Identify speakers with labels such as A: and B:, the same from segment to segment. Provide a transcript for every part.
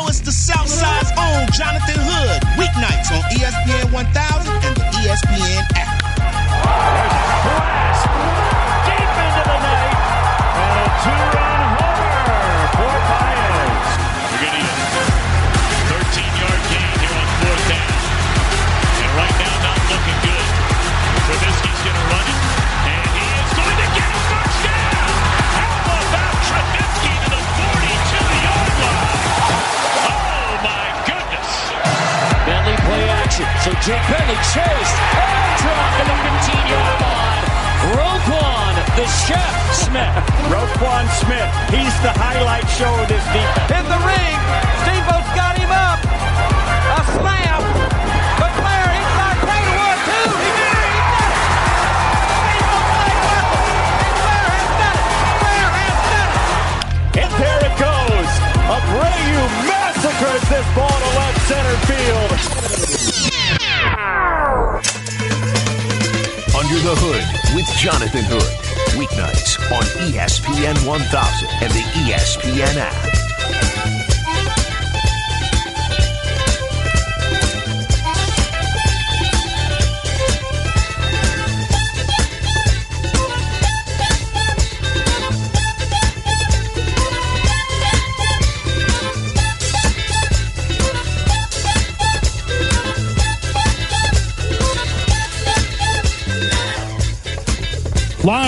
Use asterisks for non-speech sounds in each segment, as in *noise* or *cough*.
A: know it's the Southside's own Jonathan Hood. Weeknights on ESPN 1000 and the ESPN app.
B: Action. So Jake Bentley chased and dropped at the 15-yard line. Roquan, the chef, Smith.
C: Roquan Smith, he's the highlight show of this defense.
D: In the ring, Steamboat's got him up. A slam. But inside play one, two. He did it. He did it. Steamboat played well. Has done it. Flair has done it.
C: And there it goes. Abreu massacres this ball to left center field.
E: Under the Hood with Jonathan Hood. Weeknights on ESPN 1000 and the ESPN app.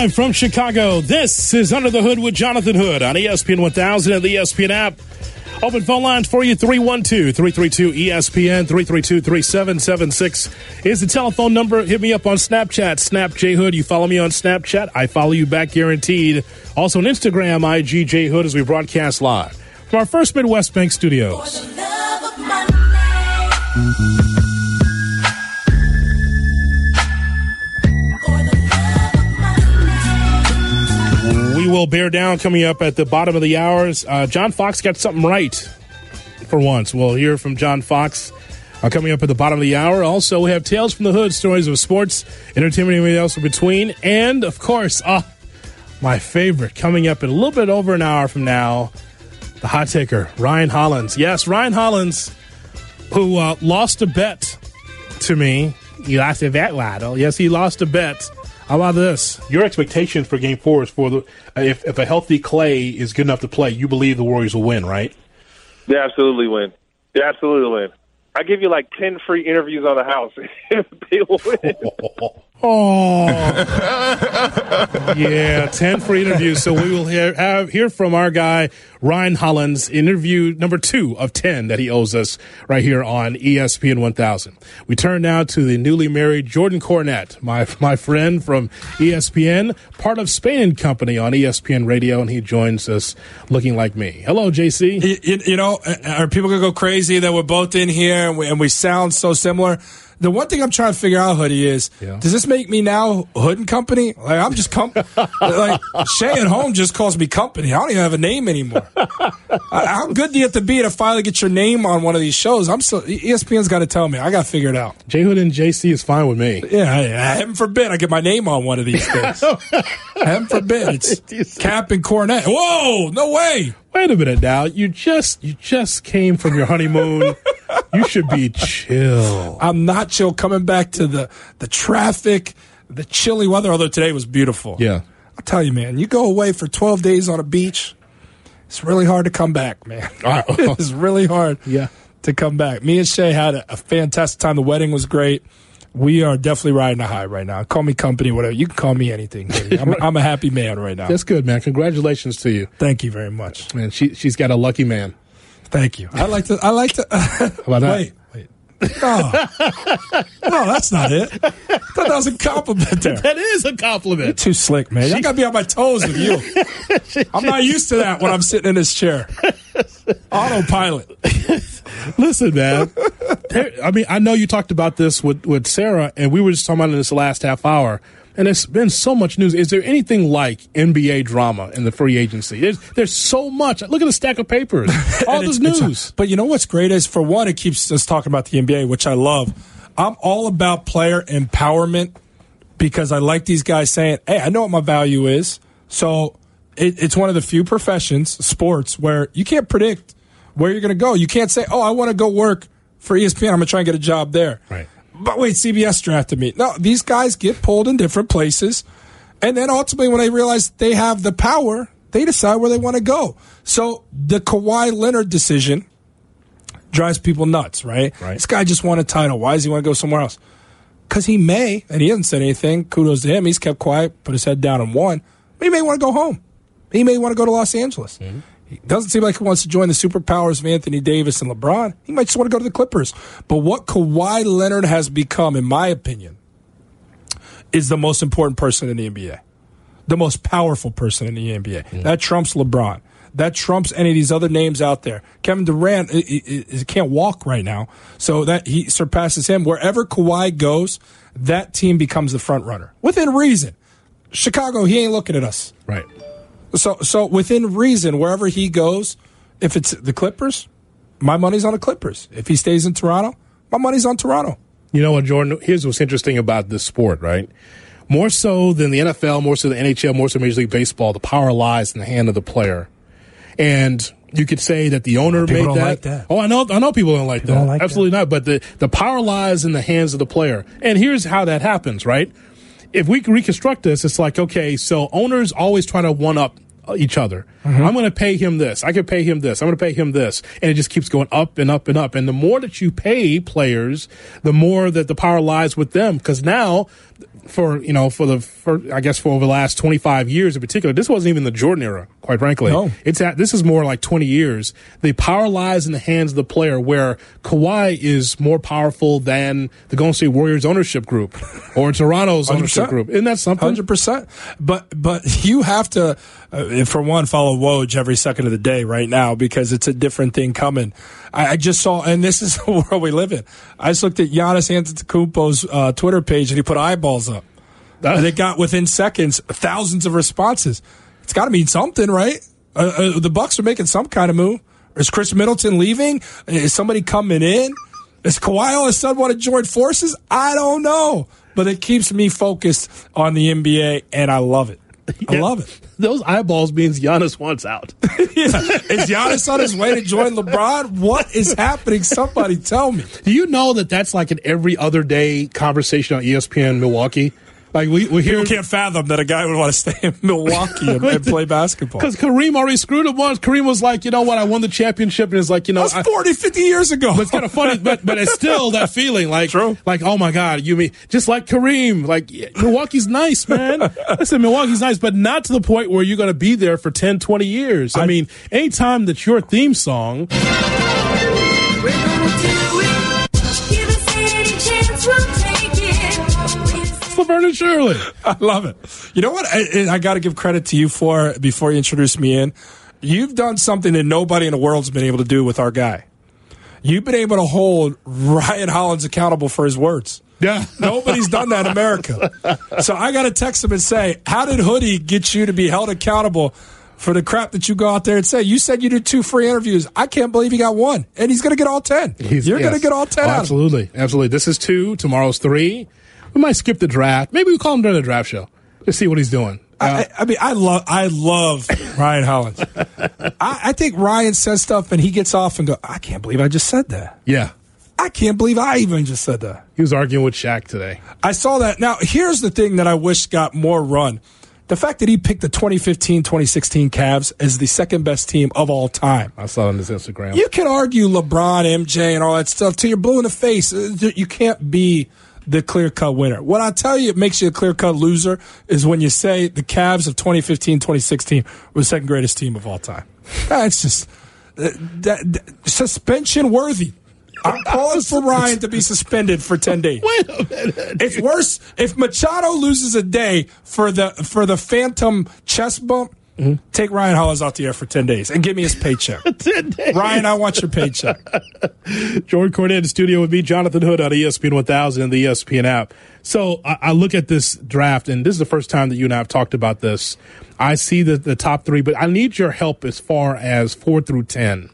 F: Live from Chicago, this is Under the Hood with Jonathan Hood on ESPN 1000 and the ESPN app. Open phone lines for you 312 332 ESPN 332 3776 is the telephone number. Hit me up on Snapchat, Snap J Hood. You follow me on Snapchat, I follow you back guaranteed. Also on Instagram, IG J Hood as we broadcast live from our first Midwest Bank studios. Will bear down coming up at the bottom of the hours. Uh, John Fox got something right for once. We'll hear from John Fox uh, coming up at the bottom of the hour. Also, we have Tales from the Hood, stories of sports, entertainment, and everything else in between. And, of course, uh, my favorite coming up in a little bit over an hour from now, the hot taker, Ryan Hollins. Yes, Ryan Hollins, who uh, lost a bet to me. He lost a bet, Waddle. Yes, he lost a bet. How about this? Your expectation for Game Four is for the uh, if if a healthy Clay is good enough to play, you believe the Warriors will win, right?
G: They absolutely win. They absolutely win. I give you like ten free interviews on the house if *laughs* they win. *laughs*
F: Oh, *laughs* yeah, ten free interviews. So we will hear have, hear from our guy Ryan Hollins, interview number two of ten that he owes us right here on ESPN 1000. We turn now to the newly married Jordan Cornette, my my friend from ESPN, part of Spain and Company on ESPN Radio, and he joins us looking like me. Hello, JC.
H: You, you- know, uh, are people gonna go crazy that we're both in here and we, and we sound so similar? The one thing I'm trying to figure out, Hoodie, is
F: Yeah.
H: does this make me now Hood and Company? Like I'm just com- *laughs* like Shay at home just calls me Company. I don't even have a name anymore. *laughs* How good do you have to be to finally get your name on one of these shows? I'm still ESPN's got to tell me. I got to figure it out.
F: J Hood and JC is fine with me.
H: Yeah, yeah, heaven forbid I get my name on one of these *laughs* things. heaven forbid it's Cap and Cornette. Whoa, no way.
F: Wait a minute now. You just you just came from your honeymoon. *laughs* you should be chill.
H: I'm not chill coming back to the the traffic, the chilly weather. Although today was beautiful.
F: Yeah.
H: I'll tell you, man. You go away for 12 days on a beach. It's really hard to come back, man. *laughs*
F: Uh, *laughs*
H: it's really hard.
F: Yeah.
H: To come back. Me and Shay had a, a fantastic time. The wedding was great. We are definitely riding a high right now. Call me company, whatever. You can call me anything. I'm, I'm a happy man right now.
F: That's good, man. Congratulations to you.
H: Thank you very much.
F: Man, she she's got a lucky man.
H: Thank you. I like to. I like to. *laughs*
F: about that?
H: Wait, wait. No, no, that's not it. That was a compliment there.
F: That is a compliment.
H: Too slick, man. I gotta be on my toes with you. *laughs* I'm not used to that when I'm sitting in this chair. Autopilot.
F: Listen, man. I mean, I know you talked about this with, with Sarah, and we were just talking about it in this last half hour. And there's been so much news. Is there anything like NBA drama in the free agency? There's there's so much. Look at the stack of papers. *laughs* All this
H: it's- it's-
F: news.
H: but you know what's great is for one, it keeps us talking about the NBA, which I love. I'm all about player empowerment because I like these guys saying, "Hey, I know what my value is." So it, it's one of the few professions, sports, where you can't predict where you're going to go. You can't say, "Oh, I want to go work for ESPN. I'm going to try and get a job there."
F: Right.
H: But wait, CBS drafted me. No, these guys get pulled in different places, and then ultimately, when they realize they have the power, they decide where they want to go. So the Kawhi Leonard decision drives people nuts, right?
F: Right.
H: This guy just won a title. Why does he want to go somewhere else? Because he may, and he hasn't said anything. Kudos to him. He's kept quiet, put his head down, and won. But he may want to go home. He may want to go to Los Angeles. Mm-hmm. He doesn't seem like he wants to join the superpowers of Anthony Davis and LeBron. He might just want to go to the Clippers. But what Kawhi Leonard has become, in my opinion, is the most important person in the NBA, the most powerful person in the NBA. Hmm. That trumps LeBron. That trumps any of these other names out there. Kevin Durant i- i- can't walk right now, so that he surpasses him. Wherever Kawhi goes, that team becomes the front runner within reason. Chicago, he ain't looking at us.
F: Right.
H: So, so within reason, wherever he goes, if it's the Clippers, my money's on the Clippers. If he stays in Toronto, my money's on Toronto.
F: You know what, Jordan? Here's what's interesting about this sport, right? More so than the NFL, more so than the NHL, more so Major League Baseball, the power lies in the hand of the player. And you could say that the owner
H: People
F: made
H: don't
F: that.
H: like that.
F: Oh, I know. I know people don't like
H: People
F: that.
H: don't like
F: Absolutely not. But the the power lies in the hands of the player. And here's how that happens, right? If we can reconstruct this, it's like okay, so owners always try to one up each other.
H: Mm-hmm.
F: I'm going to pay him this. I can pay him this. I'm going to pay him this, and it just keeps going up and up and up. And the more that you pay players, the more that the power lies with them. Because now, for you know, for the for I guess for over the last 25 years in particular, this wasn't even the Jordan era. Quite frankly,
H: No.
F: it's at this is more like 20 years. The power lies in the hands of the player, where Kawhi is more powerful than the Golden State Warriors ownership group *laughs* or Toronto's ownership
H: 100%.
F: group. Isn't that something?
H: Hundred percent. But but *laughs* you have to, uh, for one, follow Woj every second of the day right now because it's a different thing coming. I, I just saw, and this is *laughs* the world we live in. I just looked at Giannis Antetokounmpo's uh, Twitter page and he put eyeballs up. And it got within seconds thousands of responses. It's got to mean something, right? Uh, uh, the Bucks are making some kind of move. Is Khris Middleton leaving? Is somebody coming in? Is Kawhi all of a sudden want to join forces? I don't know, but it keeps me focused on the NBA, and I love it. *laughs* I love it.
F: Those eyeballs means Giannis wants out. *laughs*
H: Yeah. Is Giannis on his way to join LeBron? What is happening? Somebody tell me.
F: Do you know that that's like an every other day conversation on ESPN Milwaukee? Like we we hear
H: can't fathom that a guy would want to stay in Milwaukee and, and play basketball. *laughs*
F: because Kareem already screwed him once. Kareem was like, you know what, I won the championship, and it's like, you know,
H: That
F: I-
H: was 40, 50 years ago.
F: But it's kind of funny, but but it's still that feeling like
H: True.
F: like oh my god, you mean just like Kareem, like Milwaukee's nice, man. *laughs* Listen, Milwaukee's nice, but not to the point where you're going to be there for 10, 20 years. I,
H: I-
F: mean, anytime that your theme song, Laverne and Shirley. *laughs*
H: I love it. You know what? I, I got to give credit to you for before you introduce me in. You've done something that nobody in the world's been able to do with our guy. You've been able to hold Ryan Hollins accountable for his words.
F: Yeah. *laughs*
H: Nobody's done that in America. So I got to text him and say, How did Hoodie get you to be held accountable for the crap that you go out there and say? You said you did two free interviews. I can't believe he got one. And he's going to get all 10.
F: He's-
H: You're going to get all 10
F: Oh,
H: out of.
F: Absolutely. Absolutely. This is two. Tomorrow's three. We might skip the draft. Maybe we call him during the draft show to see what he's doing.
H: I, I- I mean, I love, I love *laughs* Ryan Hollins. I, I think Ryan says stuff and he gets off and go, I can't believe I just said that.
F: Yeah.
H: I can't believe I even just said that.
F: He was arguing with Shaq today.
H: I saw that. Now, here's the thing that I wish got more run. The fact that he picked the 2015 2016 Cavs as the second best team of all time.
F: I saw it on his Instagram.
H: You can argue LeBron, MJ, and all that stuff till you're blue in the face. Uh, You can't be the clear cut winner. What I tell you, it makes you a clear cut loser is when you say the Cavs of 2015 2016 were the second greatest team of all time. That's just that, that- suspension worthy. I'm calling for Ryan to be suspended for 10 days. *laughs*
F: Wait a minute.
H: It's worse if Machado loses a day for the for the phantom chest bump. Take Ryan Hollins out the air for ten days and give me his paycheck. *laughs*
F: 10 days.
H: Ryan, I want your paycheck. *laughs*
F: Jordan Cornette in the studio with me, Jonathan Hood on ESPN 1000 and the ESPN app. So I, I look at this draft, and this is the first time that you and I have talked about this. I see the, the top three, but I need your help as far as four through 10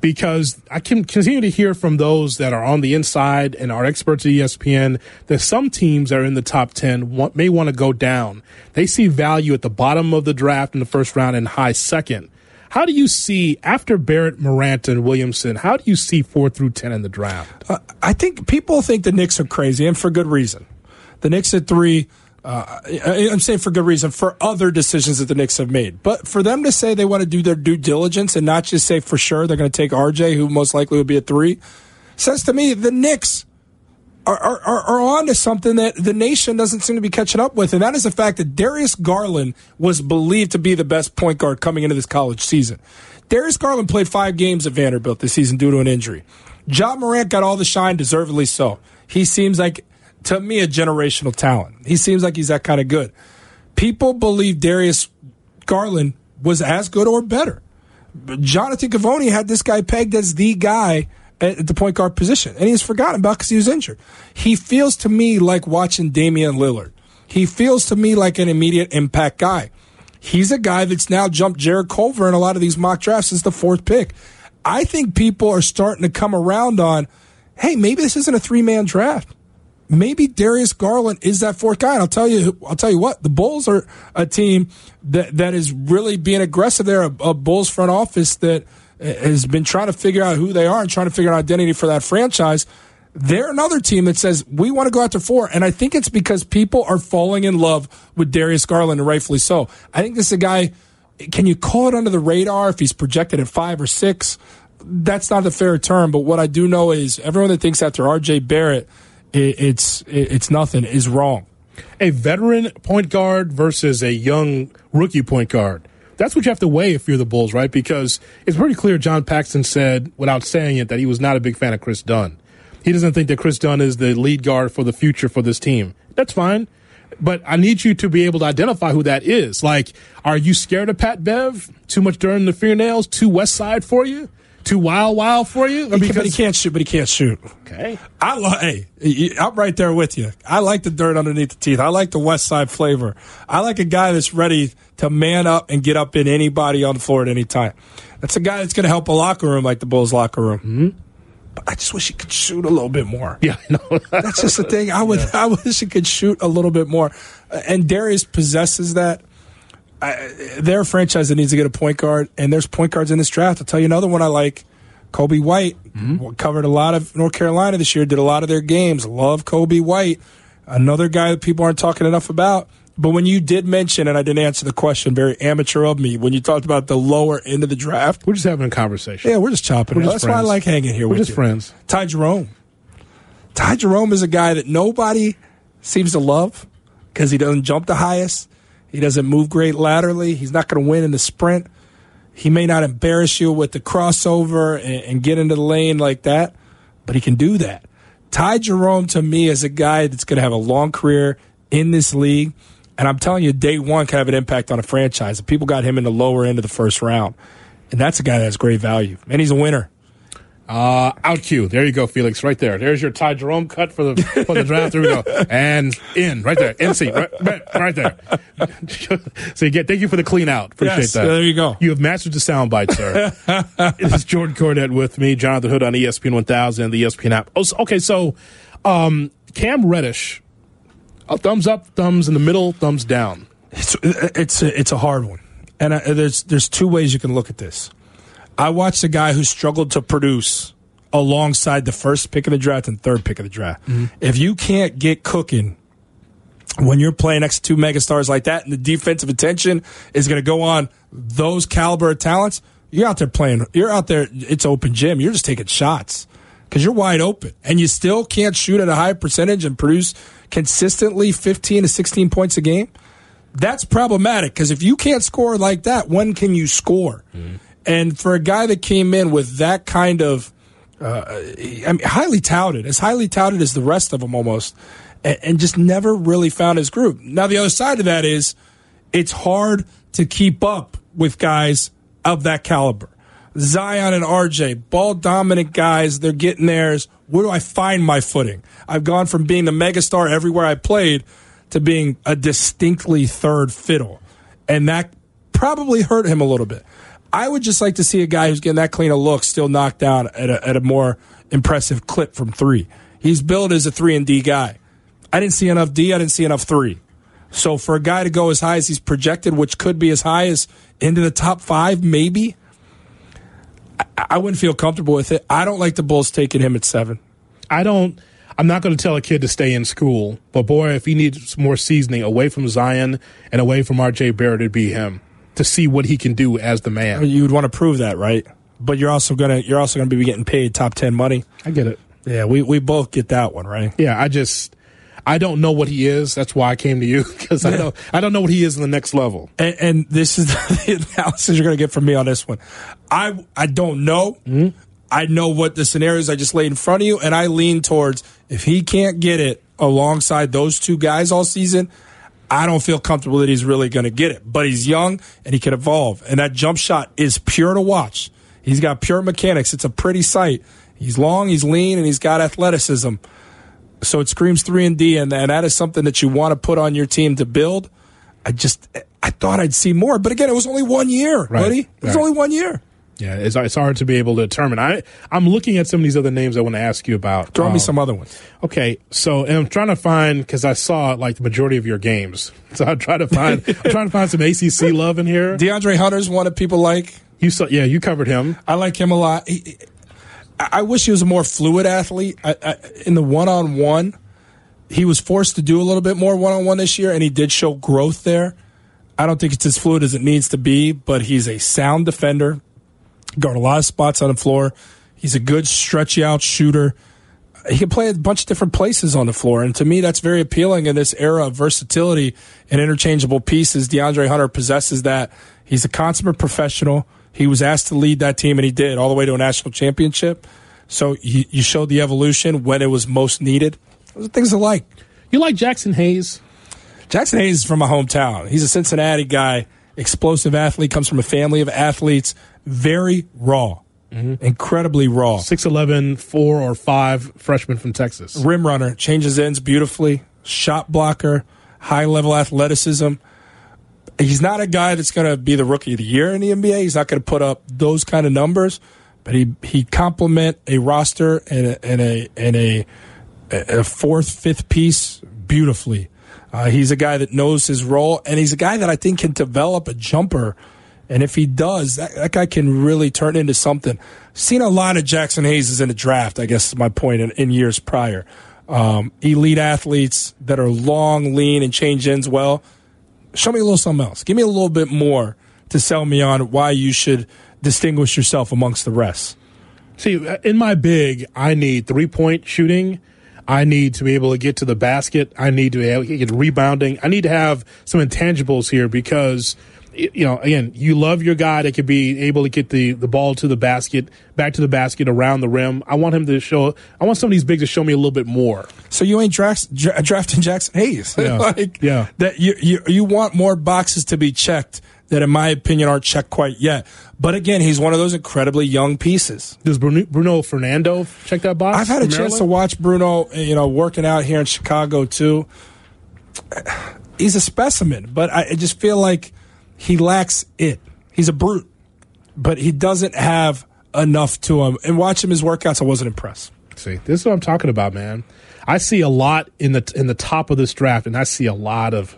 F: because I can continue to hear from those that are on the inside and are experts at ESPN that some teams that are in the top 10 want, may want to go down. They see value at the bottom of the draft in the first round and high second. How do you see after Barrett, Morant, and Williamson? How do you see four through ten in the draft?
H: Uh, I think people think the Knicks are crazy, and for good reason. The Knicks at three. Uh, I'm saying for good reason for other decisions that the Knicks have made, but for them to say they want to do their due diligence and not just say for sure they're going to take RJ, who most likely would be a three, says to me the Knicks are, are, are, are on to something that the nation doesn't seem to be catching up with, and that is the fact that Darius Garland was believed to be the best point guard coming into this college season. Darius Garland played five games at Vanderbilt this season due to an injury. Ja Morant got all the shine, deservedly so. He seems like, to me, a generational talent. He seems like he's that kind of good. People believe Darius Garland was as good or better. Jonathan Givony had this guy pegged as the guy at the point guard position, and he's forgotten about because he was injured. He feels to me like watching Damian Lillard. He feels to me like an immediate impact guy. He's a guy that's now jumped Jarrett Culver in a lot of these mock drafts as the fourth pick. I think people are starting to come around on, hey, maybe this isn't a three man draft maybe Darius Garland is that fourth guy. And I'll tell you, I'll tell you what, the Bulls are a team that that is really being aggressive there. A, a Bulls front office that has been trying to figure out who they are and trying to figure out identity for that franchise. They're another team that says we want to go after four, and I think it's because people are falling in love with Darius Garland, and rightfully so. I think this is a guy. Can you call it under the radar if he's projected at five or six? That's not a fair term, but what I do know is everyone that thinks after R.J. Barrett it, it's it, it's nothing is wrong.
F: A veteran point guard versus a young rookie point guard. That's what you have to weigh if you're the Bulls, right? Because it's pretty clear John Paxson said, without saying it, that he was not a big fan of Kris Dunn. He doesn't think that Kris Dunn is the lead guard for the future for this team. That's fine. But I need you to be able to identify who that is. Like, are you scared of Pat Bev? Too much during in the fingernails? Too West Side for you? Too wild, wild for you?
H: He but he can't shoot. But he can't shoot.
F: Okay.
H: I lo- hey, I'm right there with you. I like the dirt underneath the teeth. I like the West Side flavor. I like a guy that's ready to man up and get up in anybody on the floor at any time. That's a guy that's going to help a locker room like the Bulls locker room. Mm-hmm. But I just wish he could shoot a little bit more.
F: Yeah, no.
H: That's just the thing. I would. *laughs* I wish he could shoot a little bit more. And Darius possesses that. I, they're a franchise that needs to get a point guard, and there's point guards in this draft. I'll tell you another one I like. Coby White mm-hmm. covered a lot of North Carolina this year. Did a lot of their games. Love Coby White. Another guy that people aren't talking enough about. But when you did mention, and I didn't answer the question, very amateur of me, when you talked about the lower end of the draft,
F: We're just having a conversation.
H: yeah, we're just chopping
F: We're
H: it.
F: just
H: That's why I like hanging here
F: We're
H: with
F: just
H: you.
F: friends.
H: Ty Jerome. Ty Jerome is a guy that nobody seems to love because he doesn't jump the highest. He doesn't move great laterally. He's not going to win in the sprint. He may not embarrass you with the crossover and, and get into the lane like that, but he can do that. Ty Jerome to me is a guy that's going to have a long career in this league. And I'm telling you, day one can have an impact on a franchise. People got him in the lower end of the first round. And that's a guy that has great value. And he's a winner.
F: Uh, out cue. There you go, Felix. Right there. There's your Ty Jerome cut for the for the draft. There we go. And in right there. NC right, right, right there. *laughs* so you get. Thank you for the clean out. Appreciate
H: Yes,
F: that.
H: there you go.
F: You have mastered the soundbite, sir. *laughs* this is Jordan Cornette with me, Jonathan Hood on ESPN 1000 and the ESPN app. Oh, so- okay, so um, Cam Reddish, a thumbs up, thumbs in the middle, thumbs down.
H: It's it's a, it's a hard one, and I, there's there's two ways you can look at this. I watched a guy who struggled to produce alongside the first pick of the draft and third pick of the draft. Mm-hmm. If you can't get cooking when you're playing next to two megastars like that, and the defensive attention is going to go on those caliber of talents, you're out there playing. You're out there. It's open gym. You're just taking shots because you're wide open, and you still can't shoot at a high percentage and produce consistently 15 to 16 points a game that's problematic because if you can't score like that, when can you score? Mm-hmm. And for a guy that came in with that kind of, uh, I mean, highly touted, as highly touted as the rest of them almost, and, and just never really found his group. Now, the other side of that is it's hard to keep up with guys of that caliber. Zion and RJ, ball dominant guys, they're getting theirs. Where do I find my footing? I've gone from being the megastar everywhere I played to being a distinctly third fiddle. And that probably hurt him a little bit. I would just like to see a guy who's getting that clean a look still knocked down at a, at a more impressive clip from three. He's billed as a three and D guy. I didn't see enough D. I didn't see enough three. So for a guy to go as high as he's projected, which could be as high as into the top five, maybe, I, I wouldn't feel comfortable with it. I don't like the Bulls taking him at seven.
F: I don't. I'm not going to tell a kid to stay in school, but boy, if he needs more seasoning away from Zion and away from R.J. Barrett, it'd be him to see what he can do as the man.
H: You would want to prove that, right? But you're also gonna you're also gonna be getting paid top ten money.
F: I get it.
H: Yeah, we we both get that one, right?
F: Yeah, I just I don't know what he is. That's why I came to you *laughs* because I don't I don't know what he is in the next level.
H: And, and this is *laughs* the analysis you're going to get from me on this one. I I don't know. Mm-hmm. I know what the scenarios I just laid in front of you, and I lean towards if he can't get it alongside those two guys all season. I don't feel comfortable that he's really going to get it, but he's young and he can evolve. And that jump shot is pure to watch. He's got pure mechanics. It's a pretty sight. He's long, he's lean, and he's got athleticism. So it screams three and D, and, and that is something that you want to put on your team to build. I just I thought I'd see more, but again, it was only one year,
F: Right,
H: buddy. It was
F: right.
H: only one year.
F: Yeah, it's it's hard to be able to determine. I I'm looking at some of these other names I want to ask you about.
H: Throw me
F: Um,
H: some other ones.
F: Okay, so and I'm trying to find because I saw like the majority of your games, *laughs* so I'm trying to find I'm trying to find some ACC love in here.
H: DeAndre Hunter's one that people like.
F: You saw, yeah, you covered him.
H: I like him a lot. He, I I wish he was a more fluid athlete. I, I, in the one on one, he was forced to do a little bit more one on one this year, and he did show growth there. I don't think it's as fluid as it needs to be, but he's a sound defender. Guard a lot of spots on the floor. He's a good stretchy out shooter. He can play a bunch of different places on the floor, and to me, that's very appealing in this era of versatility and interchangeable pieces. DeAndre Hunter possesses that. He's a consummate professional. He was asked to lead that team, and he did all the way to a national championship. So you, you showed the evolution when it was most needed. Those are things I like.
F: You like Jaxson Hayes?
H: Jaxson Hayes is from my hometown. He's a Cincinnati guy, explosive athlete, comes from a family of athletes, very raw, mm-hmm. incredibly raw.
F: 6'11", four or five freshman from Texas.
H: Rim runner, changes ends beautifully, shot blocker, high level athleticism. He's not a guy that's going to be the rookie of the year in the NBA. He's not going to put up those kind of numbers, but he he complement a roster and a and a and a, a fourth fifth piece beautifully. Uh, he's a guy that knows his role, and he's a guy that I think can develop a jumper. And if he does, that, that guy can really turn into something. Seen a lot of Jaxson Hayes in the draft, I guess is my point, in, in years prior. Um, elite athletes that are long, lean, and change ends well. Show me a little something else. Give me a little bit more to sell me on why you should distinguish yourself amongst the rest.
F: See, in my big, I need three point shooting. I need to be able to get to the basket. I need to be able to get rebounding. I need to have some intangibles here because, you know, again, you love your guy that could be able to get the, the ball to the basket, back to the basket, around the rim. I want him to show, I want some of these bigs to show me a little bit more.
H: So you ain't draft, dra- drafting Jaxson Hayes.
F: Yeah. *laughs*
H: like,
F: Yeah.
H: That you, you you want more boxes to be checked that, in my opinion, aren't checked quite yet. But again, he's one of those incredibly young pieces.
F: Does Bruno, Bruno Fernando check that box?
H: I've had a chance to watch Bruno, you know, working out here in Chicago too. He's a specimen, but I I just feel like he lacks it. He's a brute, but he doesn't have enough to him. And watching his workouts, I wasn't impressed.
F: See, this is what I'm talking about, man. I see a lot in the in the top of this draft, and I see a lot of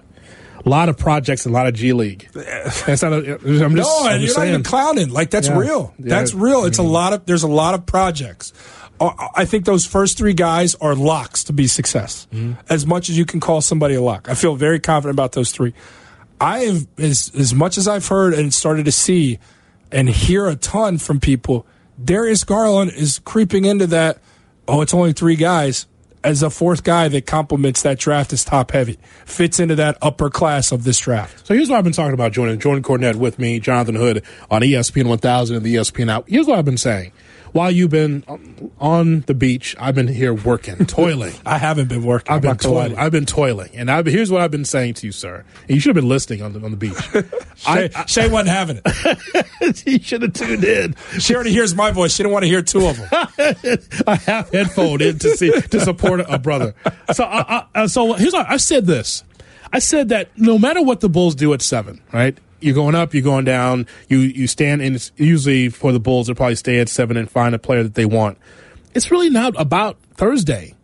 F: a lot of projects and a lot of G League. *laughs* That's not. A, I'm just,
H: no,
F: I'm
H: and you're
F: just
H: not even clowning. Like that's
F: Yeah.
H: real.
F: Yeah.
H: That's real. It's a lot of. There's a lot of projects. Uh, I think those first three guys are locks to be success.
F: Mm-hmm.
H: As much as you can call somebody a lock, I feel very confident about those three. I have as as much as I've heard and started to see and hear a ton from people. Darius Garland is creeping into that. Oh, it's only three guys. As a fourth guy that complements that draft is top heavy, fits into that upper class of this draft.
F: So here's what I've been talking about, Jordan. Jordan Cornette with me, Jonathan Hood on ESPN 1000 and the ESPN app. Here's what I've been saying. While you've been on the beach, I've been here working, *laughs* toiling.
H: I haven't been working.
F: I've been
H: not gonna lie to
F: toiling. I've been toiling, and I've, here's what I've been saying to you, sir. And you should have been listening on the on the beach. *laughs*
H: Shay, Shay wasn't having it. *laughs*
F: you should have tuned in.
H: She already hears my voice. She didn't want to hear two of them.
F: I have headphone in to see to support a brother. So, I, I, uh, so here's what I said this. I said that no matter what the Bulls do at seven, right? You're going up, you're going down. You you stand in. Usually for the Bulls, they'll probably stay at seven and find a player that they want. It's really not about Thursday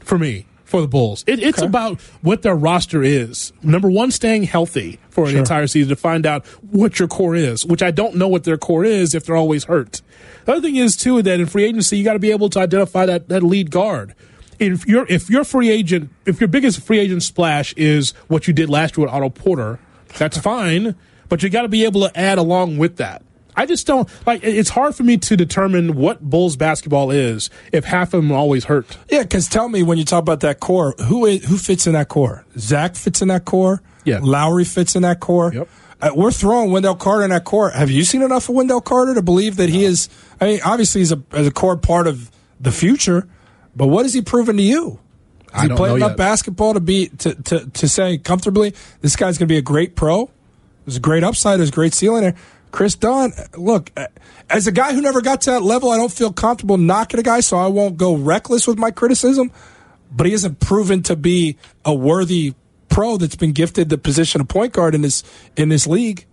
F: for me. for the Bulls. It, it's
H: Okay.
F: about what their roster is. Number one, staying healthy for an
H: Sure.
F: entire season to find out what your core is, which I don't know what their core is if they're always hurt. The other thing is too that in free agency you got to be able to identify that, that lead guard. If your if your free agent if your biggest free agent splash is what you did last year with Otto Porter, that's fine, but you got to be able to add along with that. I just don't like. It's hard for me to determine what Bulls basketball is if half of them always hurt.
H: Yeah, because tell me when you talk about that core, who is, who fits in that core? Zach fits in that core.
F: Yeah.
H: Lauri fits in that core.
F: Yep.
H: Uh, we're throwing Wendell Carter in that core. Have you seen enough of Wendell Carter to believe that he is? I mean, obviously he's a, a core part of the future, but what has he proven to you? Has
F: I
H: he
F: don't
H: played enough
F: yet.
H: basketball to be to, to to say comfortably this guy's going to be a great pro? There's a great upside. There's a great ceiling there. Kris Dunn, look, as a guy who never got to that level, I don't feel comfortable knocking a guy, so I won't go reckless with my criticism. But he hasn't proven to be a worthy pro that's been gifted the position of point guard in this in this league.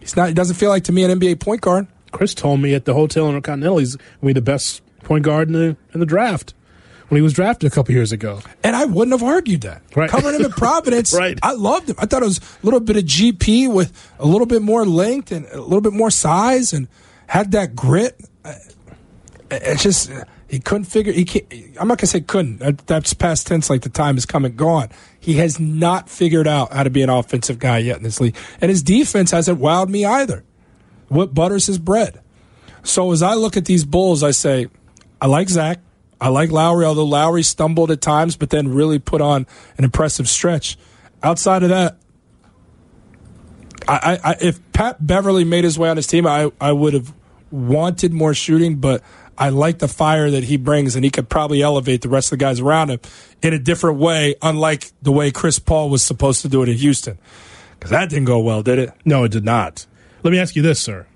H: He's not. He doesn't feel like to me an NBA point guard.
F: Kris told me at the hotel in Continental he's going to be the best point guard in the in the draft when he was drafted a couple years ago.
H: And I wouldn't have argued that.
F: Right.
H: Covering him in *laughs* Providence,
F: Right.
H: I loved him. I thought it was a little bit of GP with a little bit more length and a little bit more size and had that grit. It's just he couldn't figure. He can't, I'm not gonna say couldn't. That's past tense. Like the time has come and gone. He has not figured out how to be an offensive guy yet in this league, and his defense hasn't wowed me either. What butters his bread? So as I look at these Bulls, I say, I like Zach. I like Lauri, although Lauri stumbled at times, but then really put on an impressive stretch. Outside of that, I, I, if Pat Beverley made his way on his team, I, I would have wanted more shooting, but I like the fire that he brings, and he could probably elevate the rest of the guys around him in a different way, unlike the way Chris Paul was supposed to do it in Houston. Because that didn't go well, did it?
F: No, it did not. Let me ask you this, sir.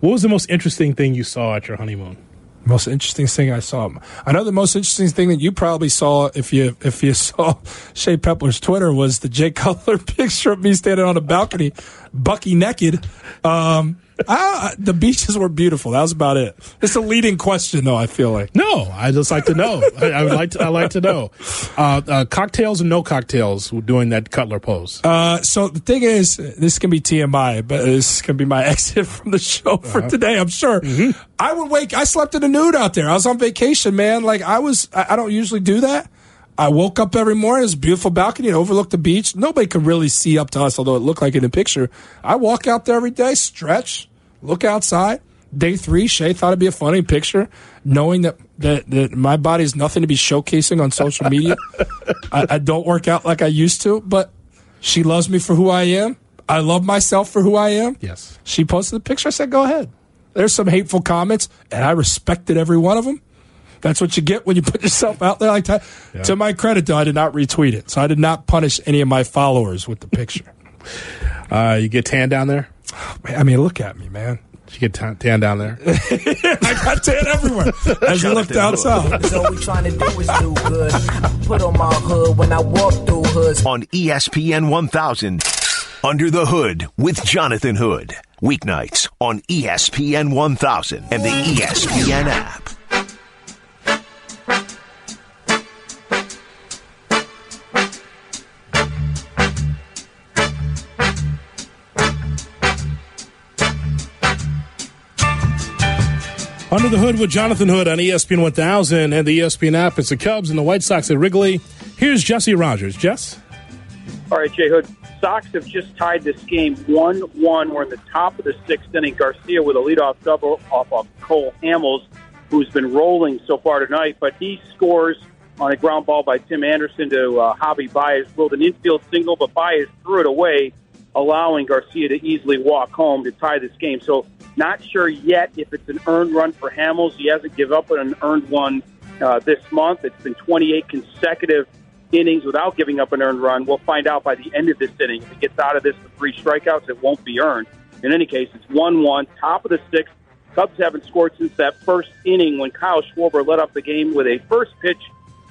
F: What was the most interesting thing you saw at your honeymoon?
H: Most interesting thing I saw. I know the most interesting thing that you probably saw if you if you *laughs* saw Shea Pepler's Twitter was the Jay Cutler *laughs* picture of me standing on a balcony, bucky naked. Um, I- the beaches were beautiful. That was about it. It's a leading question, though. I feel like
F: No, I just like to know. I, I would like to. I like to know. Uh, uh, cocktails and no cocktails doing that Cutler pose.
H: Uh, so the thing is, this can be TMI, but this can be my *laughs* exit from the show for
F: Uh-huh.
H: today. I'm sure.
F: Mm-hmm.
H: I would wake. I slept in the nude out there. I was on vacation, man. Like I was. I, I don't usually do that. I woke up every morning. It was a beautiful balcony. It overlooked the beach. Nobody could really see up to us, although it looked like in the picture. I walk out there every day, stretch, look outside. Day three, Shay thought it'd be a funny picture, knowing that that, that my body is nothing to be showcasing on social media. I, I don't work out like I used to, but she loves me for who I am. I love myself for who I am.
F: Yes.
H: She posted the picture. I said, go ahead. There's some hateful comments, and I respected every one of them. That's what you get when you put yourself out there like that. To my credit, though, I did not retweet it. So I did not punish any of my followers with the picture. *laughs*
F: Uh, you get tan down there.
H: I mean, look at me, man.
F: You get tan, tan down there. *laughs*
H: I got tan everywhere *laughs* as you look down south.
I: So we trying to do is do good. Put on my hood when I walk through hoods.
E: on ESPN 1000. Under the Hood with Jonathan Hood. Weeknights on ESPN 1000 and the ESPN app.
F: Under the Hood with Jonathan Hood on ESPN 1000 and the ESPN app. It's the Cubs and the White Sox at Wrigley. Here's Jesse Rogers. Jess?
J: All right, Jay Hood. Sox have just tied this game 1 1. We're in the top of the sixth inning. Garcia with a leadoff double off of Cole Hamels, who's been rolling so far tonight, but he scores on a ground ball by Tim Anderson to uh, Javi Baez. Rolled an infield single, but Baez threw it away, allowing Garcia to easily walk home to tie this game. So, not sure yet if it's an earned run for Hamels. He hasn't given up an earned one uh, this month. It's been 28 consecutive innings without giving up an earned run. We'll find out by the end of this inning. If he gets out of this with three strikeouts, it won't be earned. In any case, it's 1 1, top of the sixth. Cubs haven't scored since that first inning when Kyle Schwarber led up the game with a first pitch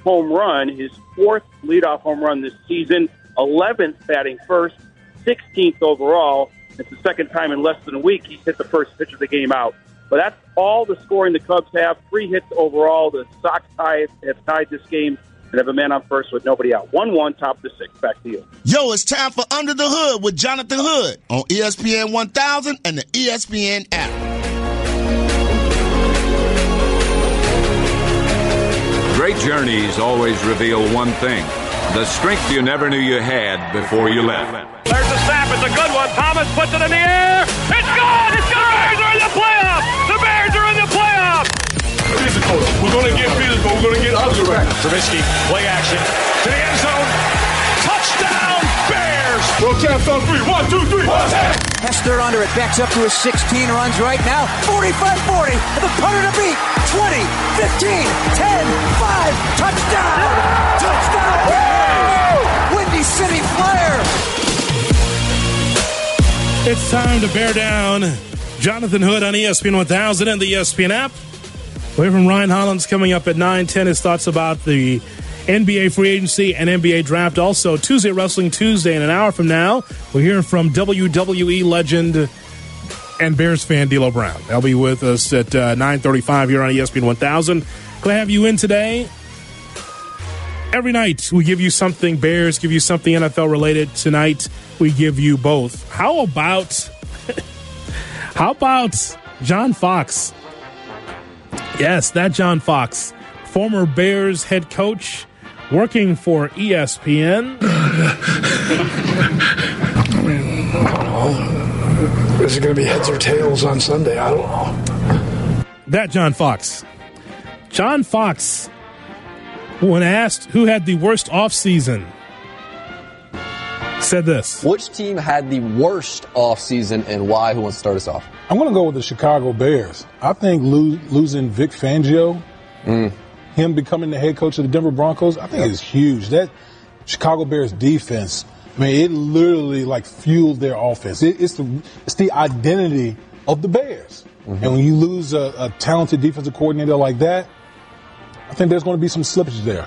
J: home run, his fourth leadoff home run this season, 11th batting first, 16th overall. It's the second time in less than a week he's hit the first pitch of the game out. But that's all the scoring the Cubs have. Three hits overall. The Sox tie, have tied this game and have a man on first with nobody out. 1 1, top of the sixth. Back to you.
A: Yo, it's time for Under the Hood with Jonathan Hood on ESPN 1000 and the ESPN app.
K: Great journeys always reveal one thing the strength you never knew you had before you left.
D: There's a snap. It's a good one. Thomas puts it in the air. It's gone. It's gone. The Bears are in the playoffs. The Bears are in the playoffs.
L: Physical. We're going to get physical. We're going to get ugly.
M: Trubisky, play action to the end zone. Touchdown, Bears!
L: Roll taps on three. One, two, three. One, tap.
N: Has third under it, backs up to a 16, runs right now. 45-40, the punter to beat. 20, 15, 10, 5, touchdown! Touchdown! Windy City Flyer!
F: It's time to bear down Jonathan Hood on ESPN 1000 and the ESPN app. Away from Ryan Hollins coming up at 9:10. His thoughts about the NBA free agency and NBA draft. Also, Tuesday Wrestling Tuesday in an hour from now. we're hearing from WWE legend and Bears fan D'Lo Brown. They'll be with us at uh, 9:35 here on ESPN 1000. Glad to have you in today. Every night we give you something Bears, give you something NFL related. Tonight we give you both. How about *laughs* how about John Fox? Yes, that John Fox, former Bears head coach, working for ESPN.
O: I mean, I don't know. Is it going to be heads or tails on Sunday? I don't know.
F: That John Fox. John Fox, when asked who had the worst offseason, said this.
P: Which team had the worst offseason and why? Who wants to start us off?
Q: I'm going to go with the Chicago Bears. I think lo- losing Vic Fangio, mm. Him becoming the head coach of the Denver Broncos, I think is huge. That Chicago Bears defense, I mean, it literally like fueled their offense. It, it's the it's the identity of the Bears. Mm-hmm. And when you lose a, a talented defensive coordinator like that, I think there's going to be some slippage there.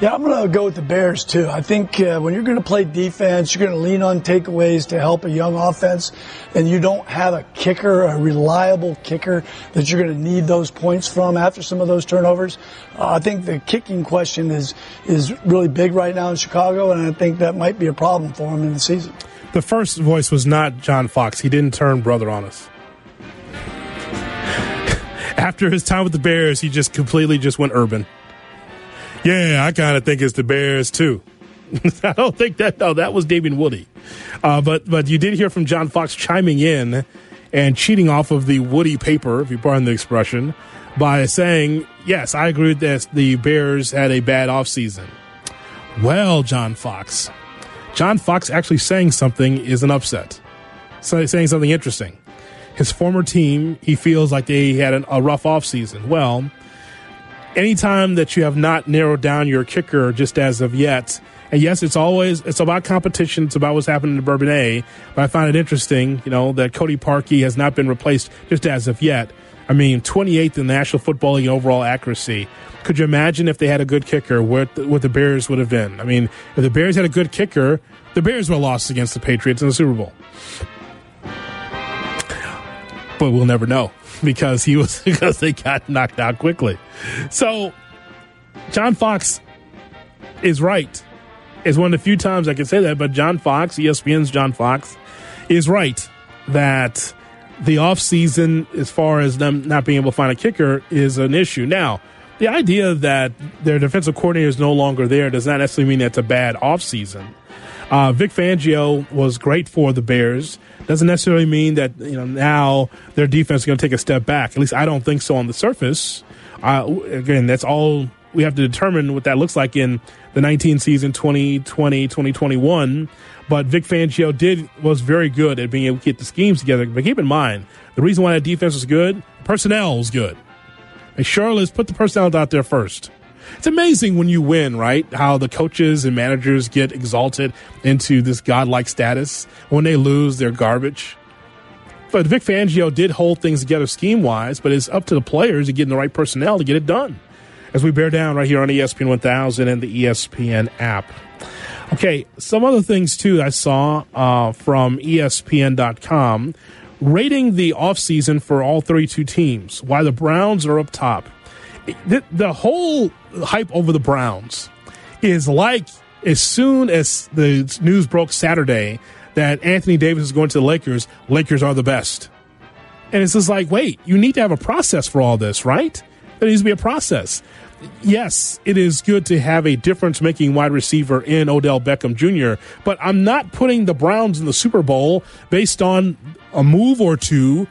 O: Yeah, I'm going to go with the Bears too. I think uh, when you're going to play defense, you're going to lean on takeaways to help a young offense, and you don't have a kicker, a reliable kicker that you're going to need those points from after some of those turnovers. Uh, I think the kicking question is is really big right now in Chicago, and I think that might be a problem for them in the season.
F: The first voice was not John Fox. He didn't turn brother on us. *laughs* After his time with the Bears, he just completely just went urban. Yeah, I kind of think it's the Bears too. *laughs* I don't think that. No, that was Damien Woody. Uh, but but you did hear from John Fox chiming in and cheating off of the Woody paper, if you pardon the expression, by saying, "Yes, I agree that the Bears had a bad offseason. Well, John Fox, John Fox actually saying something is an upset. So saying something interesting. His former team, he feels like they had an, a rough offseason. Well, anytime that you have not narrowed down your kicker just as of yet, and yes, it's always it's about competition. It's about what's happening to Bourbonnais. But I find it interesting, you know, that Cody Parkey has not been replaced just as of yet. I mean, 28th in the National Football League overall accuracy. Could you imagine if they had a good kicker, what the, what the Bears would have been? I mean, if the Bears had a good kicker, the Bears would have lost against the Patriots in the Super Bowl. But we'll never know because he was *laughs* because they got knocked out quickly. So, John Fox is right. It's one of the few times I can say that, but John Fox, ESPN's John Fox, is right that the offseason, as far as them not being able to find a kicker, is an issue. Now, the idea that their defensive coordinator is no longer there does not necessarily mean that's a bad offseason. Uh, Vic Fangio was great for the Bears. Doesn't necessarily mean that you know now their defense is going to take a step back. At least I don't think so on the surface. Uh, again, that's all we have to determine what that looks like in the 19 season 2020 2021 but Vic Fangio did was very good at being able to get the schemes together but keep in mind the reason why that defense was good personnel was good and Charlotte's put the personnel out there first it's amazing when you win, right? How the coaches and managers get exalted into this godlike status. When they lose, they're garbage. But Vic Fangio did hold things together scheme wise, but it's up to the players to get the right personnel to get it done. As we bear down right here on ESPN 1000 and the ESPN app. Okay, some other things too I saw uh, from ESPN.com rating the offseason for all 32 teams. Why the Browns are up top. The, the whole hype over the Browns is like as soon as the news broke Saturday that Anthony Davis is going to the Lakers, Lakers are the best. And it's just like, wait, you need to have a process for all this, right? There needs to be a process. Yes, it is good to have a difference making wide receiver in Odell Beckham Jr., but I'm not putting the Browns in the Super Bowl based on a move or two.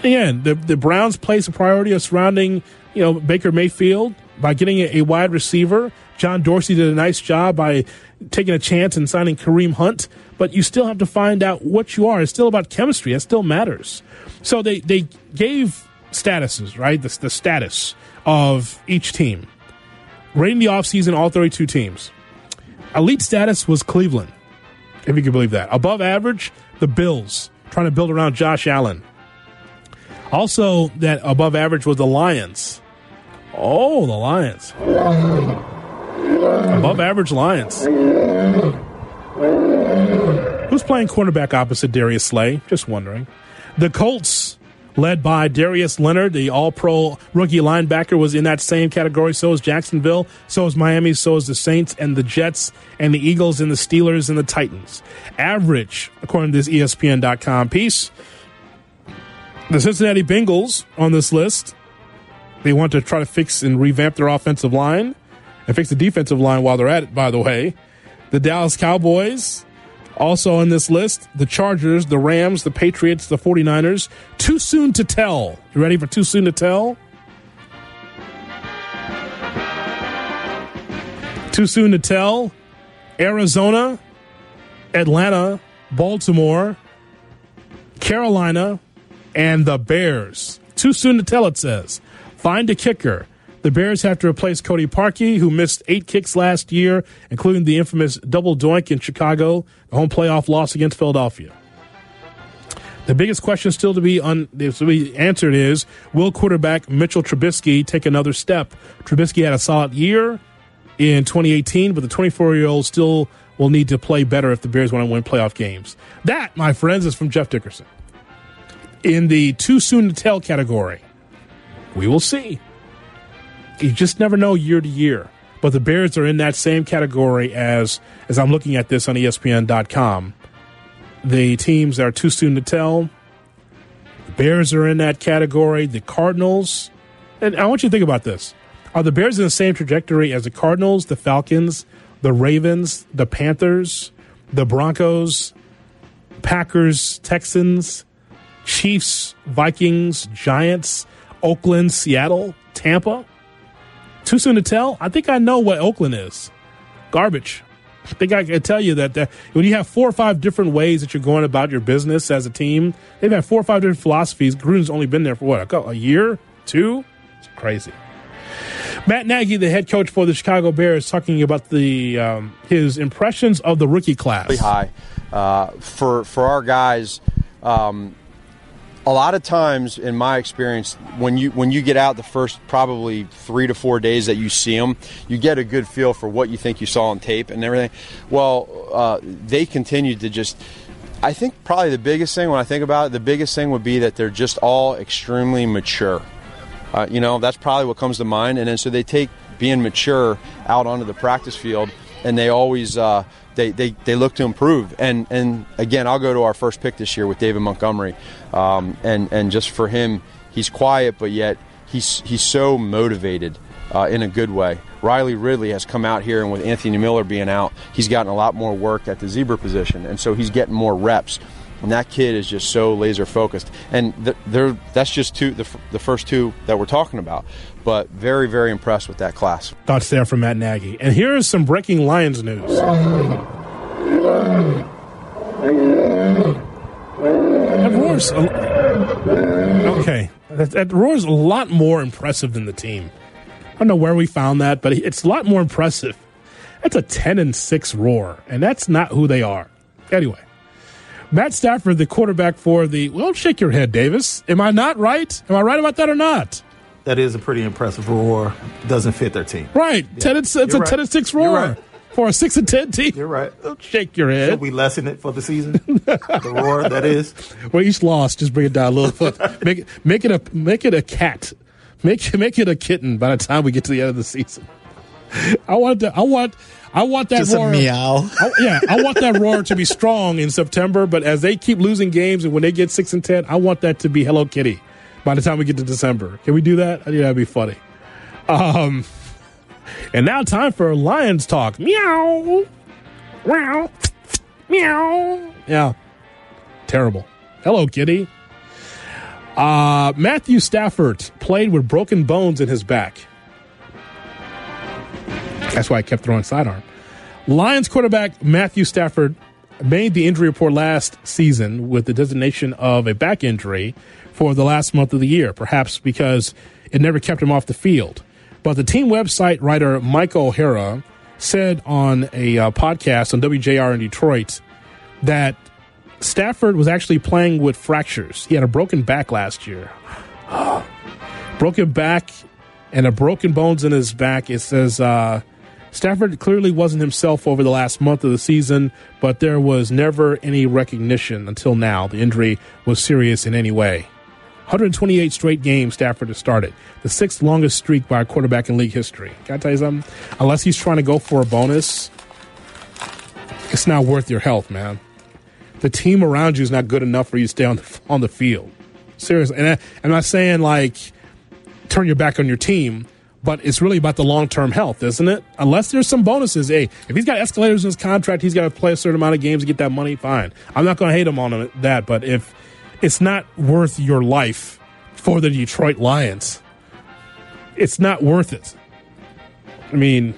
F: Again, the, the Browns place a priority of surrounding, you know, Baker Mayfield by getting a, a wide receiver. John Dorsey did a nice job by taking a chance and signing Kareem Hunt, but you still have to find out what you are. It's still about chemistry. It still matters. So they, they gave statuses, right? The, the status of each team. Rating the offseason, all 32 teams. Elite status was Cleveland, if you can believe that. Above average, the Bills, trying to build around Josh Allen. Also, that above average was the Lions. Oh, the Lions. Above average Lions. Who's playing cornerback opposite Darius Slay? Just wondering. The Colts, led by Darius Leonard, the all pro rookie linebacker, was in that same category. So is Jacksonville, so is Miami, so is the Saints and the Jets and the Eagles and the Steelers and the Titans. Average, according to this ESPN.com piece, the Cincinnati Bengals on this list. They want to try to fix and revamp their offensive line and fix the defensive line while they're at it, by the way. The Dallas Cowboys, also on this list, the Chargers, the Rams, the Patriots, the 49ers. Too soon to tell. You ready for too soon to tell? Too soon to tell. Arizona, Atlanta, Baltimore, Carolina, and the Bears. Too soon to tell, it says. Find a kicker. The Bears have to replace Cody Parkey, who missed eight kicks last year, including the infamous double doink in Chicago, the home playoff loss against Philadelphia. The biggest question still to be un- to be answered is: Will quarterback Mitchell Trubisky take another step? Trubisky had a solid year in 2018, but the 24 year old still will need to play better if the Bears want to win playoff games. That, my friends, is from Jeff Dickerson. In the too soon to tell category, we will see. You just never know year to year. But the Bears are in that same category as as I'm looking at this on ESPN.com. The teams that are too soon to tell. The Bears are in that category. The Cardinals, and I want you to think about this: Are the Bears in the same trajectory as the Cardinals, the Falcons, the Ravens, the Panthers, the Broncos, Packers, Texans, Chiefs, Vikings, Giants, Oakland, Seattle, Tampa? Too soon to tell? I think I know what Oakland is. Garbage. I think I can tell you that, that when you have four or five different ways that you're going about your business as a team, they've had four or five different philosophies. Gruden's only been there for what, a, year? Two? It's crazy. Matt Nagy, the head coach for the Chicago Bears, talking about the um, his impressions of the rookie class.
R: high uh, for for our guys. Um, a lot of times, in my experience, when you when you get out the first probably three to four days that you see them, you get a good feel for what you think you saw on tape and everything. Well, uh, they continued to just. I think probably the biggest thing when I think about it, the biggest thing would be that they're just all extremely mature. Uh, you know, that's probably what comes to mind. And then so they take being mature out onto the practice field, and they always uh, they, they they look to improve. And and again, I'll go to our first pick this year with David Montgomery, um, and and just for him, he's quiet, but yet he's he's so motivated. Uh, in a good way. Riley Ridley has come out here, and with Anthony Miller being out, he's gotten a lot more work at the zebra position, and so he's getting more reps. And that kid is just so laser focused. And th- that's just two, the, f- the first two that we're talking about. But very, very impressed with that class.
F: Thoughts there from Matt Nagy. And here is some breaking Lions news. That roar's a, okay. That, that roar's a lot more impressive than the team. I don't know where we found that, but it's a lot more impressive. That's a ten and six roar, and that's not who they are. Anyway, Matt Stafford, the quarterback for the. Well, shake your head, Davis. Am I not right? Am I right about that or not?
S: That is a pretty impressive roar. Doesn't fit their team.
F: Right, ten and, it's a
S: You're right.
F: ten and six
S: You're
F: roar
S: right.
F: for a six and ten team.
S: You're right.
F: Don't shake your head.
S: Should we lessen it for the season? *laughs* the roar that is.
F: Well, each loss, just bring it down a little bit. *laughs* make it, make it a make it a cat. Make make it a kitten by the time we get to the end of the season. *laughs* I want to, I want I want that
T: Just a
F: roar.
T: meow.
F: I- yeah, I want that roar to be strong in September, but as they keep losing games and when they get six and ten, I want that to be Hello Kitty by the time we get to December. Can we do that? I think that'd be funny. Um, and now time for Lions talk. Meow, meow, meow. Yeah, terrible. Hello Kitty. Uh, Matthew Stafford played with broken bones in his back. That's why I kept throwing sidearm. Lions quarterback Matthew Stafford made the injury report last season with the designation of a back injury for the last month of the year, perhaps because it never kept him off the field. But the team website writer Michael O'Hara said on a uh, podcast on WJR in Detroit that Stafford was actually playing with fractures. He had a broken back last year. *gasps* broken back and a broken bones in his back. It says uh, Stafford clearly wasn't himself over the last month of the season, but there was never any recognition until now. The injury was serious in any way. 128 straight games Stafford has started, the sixth longest streak by a quarterback in league history. Can I tell you something? Unless he's trying to go for a bonus, it's not worth your health, man. The team around you is not good enough for you to stay on the, on the field. Seriously, and I, I'm not saying like turn your back on your team, but it's really about the long term health, isn't it? Unless there's some bonuses. Hey, if he's got escalators in his contract, he's got to play a certain amount of games to get that money. Fine, I'm not going to hate him on that. But if it's not worth your life for the Detroit Lions, it's not worth it. I mean,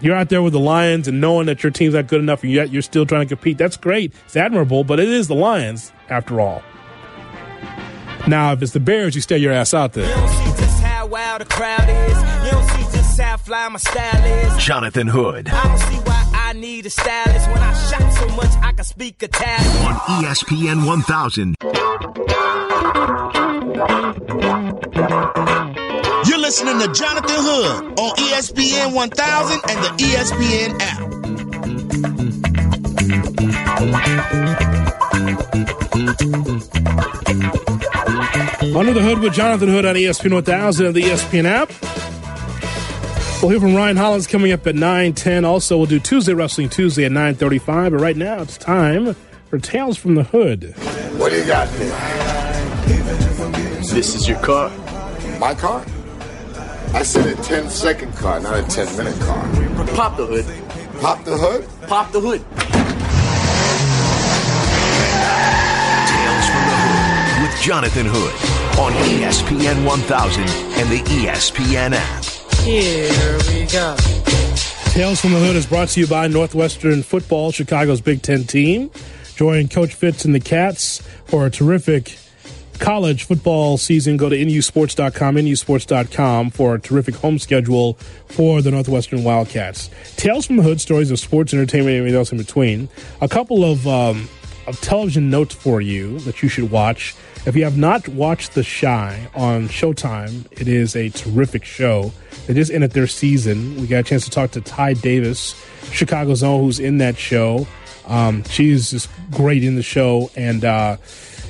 F: you're out there with the Lions and knowing that your team's not good enough, and yet you're still trying to compete. That's great. It's admirable, but it is the Lions after all. Now, if it's the Bears, you stay your ass out there.
I: Just how wild the crowd is. You don't see just how fly my style is.
E: Jonathan Hood
I: I don't see why I need a stylist when I shot so much I can speak Italian.
E: on ESPN 1000.
A: You're listening to Jonathan Hood on ESPN 1000 and the ESPN app.
F: Under the Hood with Jonathan Hood on ESPN 1000 and the ESPN app. We'll hear from Ryan Hollins coming up at 9.10. Also, we'll do Tuesday Wrestling Tuesday at 9.35. But right now, it's time for Tales from the Hood.
U: What do you got there? This is your car. My car? I said a 10 second car, not a 10 minute car. Pop the hood. Pop the hood? Pop the hood.
E: Tales from the Hood with Jonathan Hood on ESPN 1000 and the ESPN app.
I: Here we go.
F: Tales from the Hood is brought to you by Northwestern Football, Chicago's Big Ten team. Join Coach Fitz and the Cats for a terrific college football season. Go to nusports.com, nusports.com for a terrific home schedule for the Northwestern Wildcats. Tales from the Hood, stories of sports, entertainment, and everything else in between. A couple of, um, of television notes for you that you should watch. If you have not watched The Chi on Showtime, it is a terrific show. They just ended their season. We got a chance to talk to Tai Davis, Chicago's own, who's in that show. Um, she's just great in the show. And uh,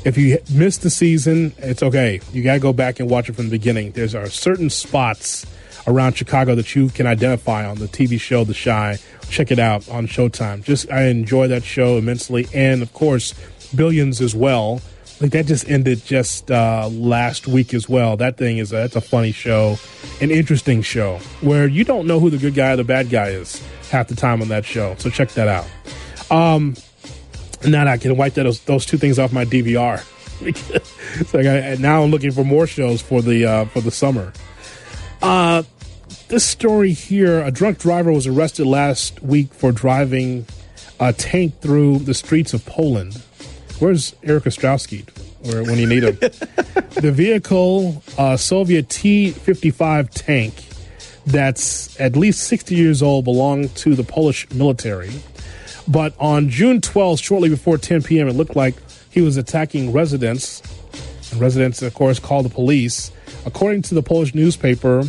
F: if you missed the season, it's okay. You got to go back and watch it from the beginning. There's are certain spots around Chicago that you can identify on the TV show The Chi. Check it out on Showtime. Just I enjoy that show immensely, and of course, Billions as well. Like that just ended just uh, last week as well. That thing is a, that's a funny show, an interesting show where you don't know who the good guy or the bad guy is half the time on that show. So check that out. Um, now I can wipe that, those, those two things off my DVR. *laughs* so I got, now I'm looking for more shows for the uh, for the summer. Uh, this story here: a drunk driver was arrested last week for driving a tank through the streets of Poland. Where's Eric Ostrowski? Where when you need him? *laughs* the vehicle, a Soviet T-55 tank, that's at least 60 years old, belonged to the Polish military. But on June 12th, shortly before 10 p.m., it looked like he was attacking residents. And residents, of course, called the police. According to the Polish newspaper,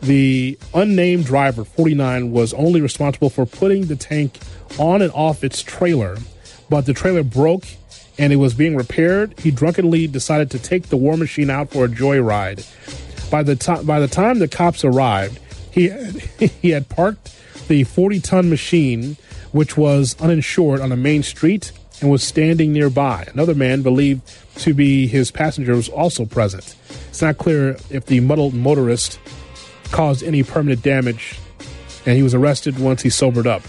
F: the unnamed driver, 49, was only responsible for putting the tank on and off its trailer. But the trailer broke and it was being repaired. He drunkenly decided to take the war machine out for a joyride. By the time by the time the cops arrived, he had, *laughs* he had parked the 40 ton machine, which was uninsured, on a main street and was standing nearby. Another man believed to be his passenger was also present. It's not clear if the muddled motorist caused any permanent damage, and he was arrested once he sobered up.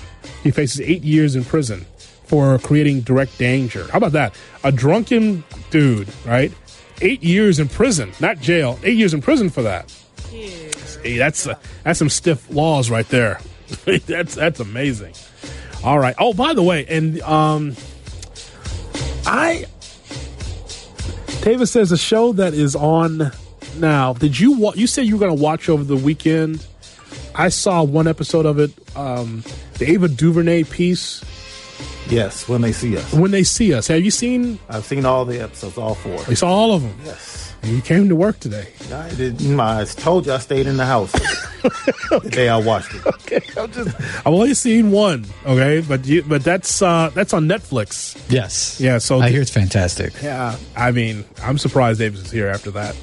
F: He faces eight years in prison for creating direct danger. How about that? A drunken dude, right? Eight years in prison, not jail. Eight years in prison for that. That's uh, that's some stiff laws right there. *laughs* that's that's amazing. All right. Oh, by the way, and um, I David says a show that is on now. Did you wa- you said you were going to watch over the weekend? I saw one episode of it. Um, the Ava DuVernay piece.
S: Yes, when they see us.
F: When they see us, have you seen?
S: I've seen all the episodes, all four.
F: You saw all of them.
S: Yes.
F: And you came to work today.
S: I did. I told you I stayed in the house *laughs* the day I watched it.
F: Okay, I'm just. I've only seen one. Okay, but you, but that's uh, that's on Netflix.
V: Yes.
F: Yeah. So
V: I hear it's fantastic.
F: Yeah. I mean, I'm surprised Davis is here after that.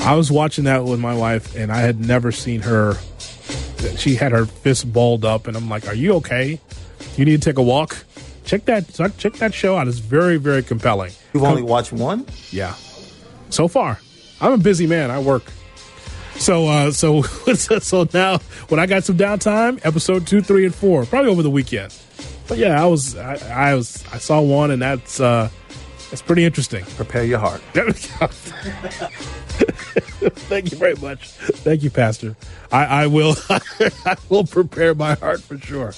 F: I was watching that with my wife, and I had never seen her. She had her fist balled up, and I'm like, "Are you okay? You need to take a walk." Check that. Check that show out. It's very, very compelling.
S: You've only watched one?
F: Yeah. So far, I'm a busy man. I work. So, uh, so, *laughs* so now when I got some downtime, episode two, three, and four, probably over the weekend. But yeah, I was, I, I was, I saw one, and that's, uh, that's pretty interesting.
S: Prepare your heart.
F: There we go. Thank you very much. Thank you, Pastor. I, I will *laughs* I will prepare my heart for sure.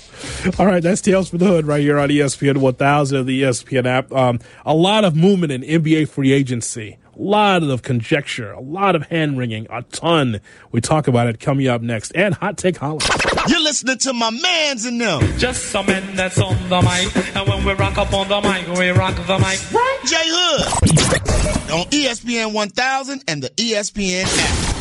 F: All right, that's Tales from the Hood right here on ESPN 1000 of the ESPN app. Um, a lot of movement in NBA free agency. A lot of conjecture, a lot of hand wringing, a ton. We talk about it coming up next. And Hot Take Holland.
A: You're listening to my mans in them.
D: Just some men that's on the mic. And when we rock up on the mic, we rock the mic.
A: J Hood on ESPN 1000 and the ESPN app.